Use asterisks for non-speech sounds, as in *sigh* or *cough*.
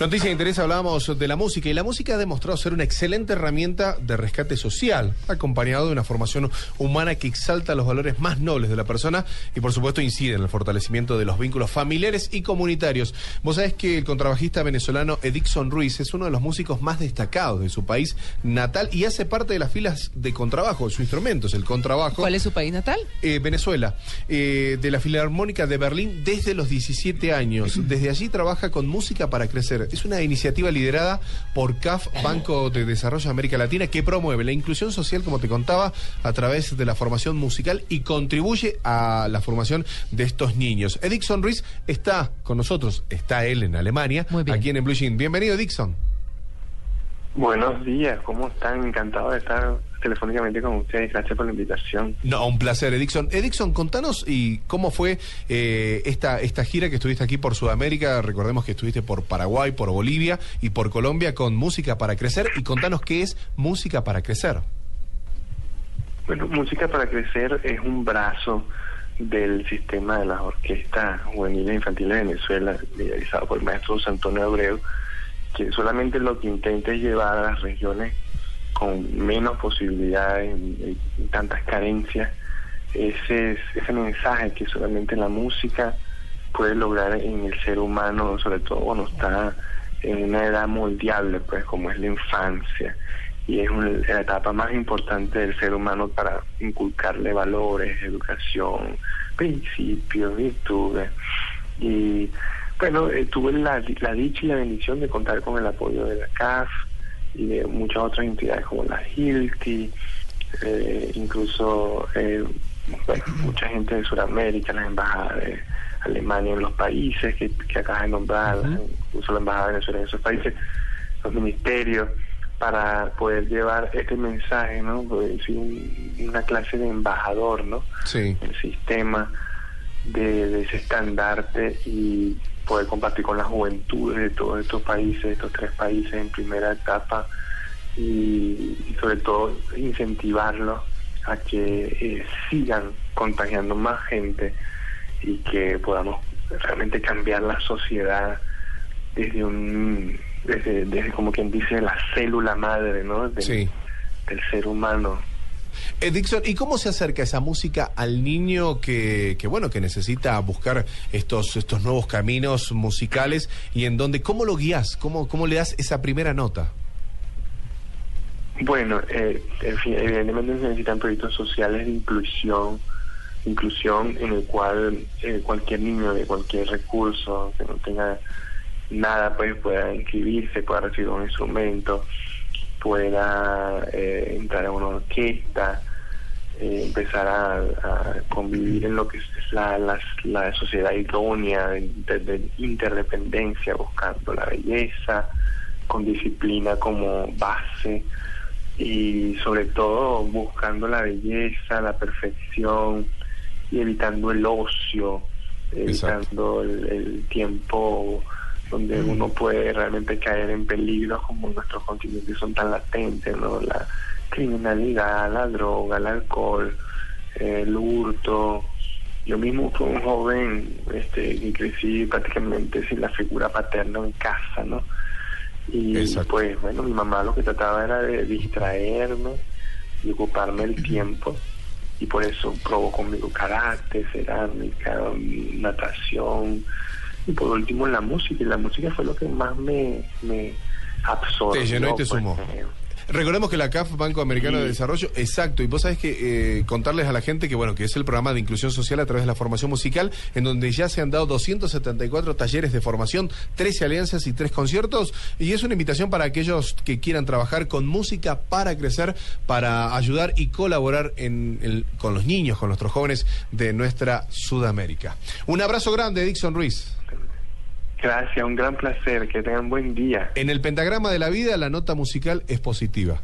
Noticia de interés, hablábamos de la música y la música ha demostrado ser una excelente herramienta de rescate social, acompañado de una formación humana que exalta los valores más nobles de la persona y por supuesto incide en el fortalecimiento de los vínculos familiares y comunitarios. Vos sabés que el contrabajista venezolano Edixon Ruiz es uno de los músicos más destacados de su país natal y hace parte de las filas de contrabajo, su instrumento es el contrabajo. ¿Cuál es su país natal? Eh, Venezuela, eh, de la Filarmónica de Berlín desde los 17 años. *clears throat* Desde allí trabaja con música para crecer. Es una iniciativa liderada por CAF, Banco de Desarrollo de América Latina, que promueve la inclusión social, como te contaba, a través de la formación musical y contribuye a la formación de estos niños. Edixon Ruiz está con nosotros, está él en Alemania, aquí en Blue Jean. Bienvenido, Dixon. Buenos días, ¿cómo están? Encantado de estar telefónicamente con ustedes. Gracias por la invitación. No, un placer, Edixon. Edixon, contanos y cómo fue eh, esta, esta gira que estuviste aquí por Sudamérica. Recordemos que estuviste por Paraguay, por Bolivia y por Colombia con Música para Crecer. Y contanos qué es Música para Crecer. Bueno, Música para Crecer es un brazo del sistema de las orquestas juveniles e infantiles de Venezuela, liderizado por el maestro José Antonio Abreu, que solamente lo que intenta es llevar a las regiones con menos posibilidades tantas carencias ese, ese mensaje que solamente la música puede lograr en el ser humano, sobre todo cuando está en una edad moldeable, pues como es la infancia, y es la etapa más importante del ser humano para inculcarle valores, educación, principios, virtudes. Y bueno, eh, tuve la, la dicha y la bendición de contar con el apoyo de la CAF y de muchas otras entidades como la HILTI, eh, incluso eh, bueno, mucha gente de Sudamérica, las embajadas de Alemania en los países que, que acabas de nombrar, incluso la embajada de Venezuela en esos países, los ministerios, para poder llevar este mensaje, ¿no? Poder decir un- una clase de embajador, ¿no? Sí. El sistema de, de ese estandarte y poder compartir con las juventudes de todos estos países, estos tres países en primera etapa y, y sobre todo incentivarlos a que eh, sigan contagiando más gente y que podamos realmente cambiar la sociedad desde un desde, desde como quien dice la célula madre no del, Sí. del ser humano Eh, Dixon, ¿y cómo se acerca esa música al niño que, que, bueno, que necesita buscar estos, estos nuevos caminos musicales y en donde, cómo lo guías? ¿Cómo, cómo le das esa primera nota? Bueno, eh, evidentemente se necesitan proyectos sociales de inclusión, inclusión en el cual eh, cualquier niño de cualquier recurso que no tenga nada pues pueda inscribirse, pueda recibir un instrumento, pueda eh, entrar a una orquesta, eh, empezar a, a convivir en lo que es la, la, la sociedad idónea de, de- de interdependencia, buscando la belleza, con disciplina como base y sobre todo buscando la belleza, la perfección y evitando el ocio, evitando el, el tiempo donde uno puede realmente caer en peligros como nuestros continentes son tan latentes, ¿no? La criminalidad, la droga, el alcohol, el hurto. Yo mismo fui un joven este, y crecí prácticamente sin la figura paterna en casa, ¿no? Y Exacto. pues bueno, mi mamá lo que trataba era de distraerme y ocuparme el tiempo y por eso probó conmigo karate, cerámica, natación y por último la música y la música fue lo que más me, me absorbió. Te llenó y te pues, sumó. eh, Recordemos que la CAF, Banco Americano de. Desarrollo, exacto, y vos sabés que eh, contarles a la gente que bueno, que es el programa de inclusión social a través de la formación musical, en donde ya se han dado 274 talleres de formación, 13 alianzas y 3 conciertos, y es una invitación para aquellos que quieran trabajar con música para crecer, para ayudar y colaborar en el- con los niños, con nuestros jóvenes de nuestra Sudamérica. Un abrazo grande, Dixon Ruiz. Gracias, un gran placer, que tengan buen día. En el pentagrama de la vida la nota musical es positiva.